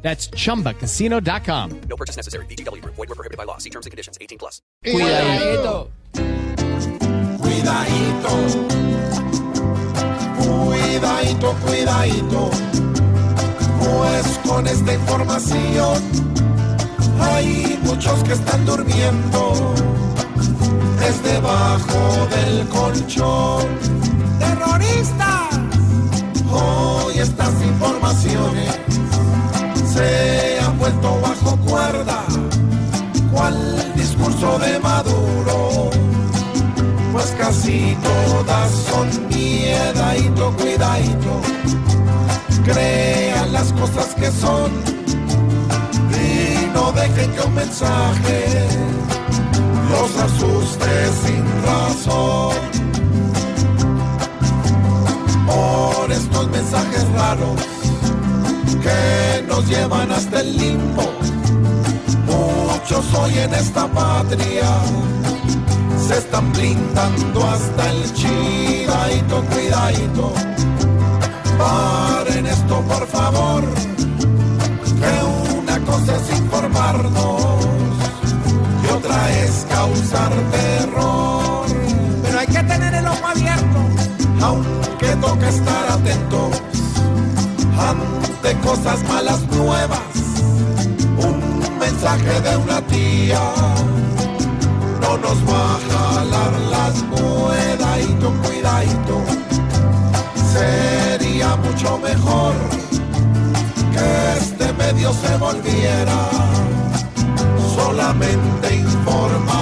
That's chumbacasino.com. No purchase necessary. BGW. Void were prohibited by law. See terms and conditions. 18 plus. Cuidadito. Cuidadito. Cuidadito, cuidadito. Pues con esta información hay muchos que están durmiendo. Es debajo del colchón. Casi todas son miedadito, cuidadito. Crean las cosas que son y no dejen que un mensaje los asuste sin razón. Por estos mensajes raros que nos llevan hasta el limbo. Muchos hoy en esta patria blindando hasta el chidadito, cuidadito. Paren esto por favor, que una cosa es informarnos y otra es causar terror. Pero hay que tener el ojo abierto, aunque toca estar atentos ante cosas malas nuevas. Un mensaje de una tía no nos va a jalar las cuidadito, cuidadito. Sería mucho mejor que este medio se volviera solamente informador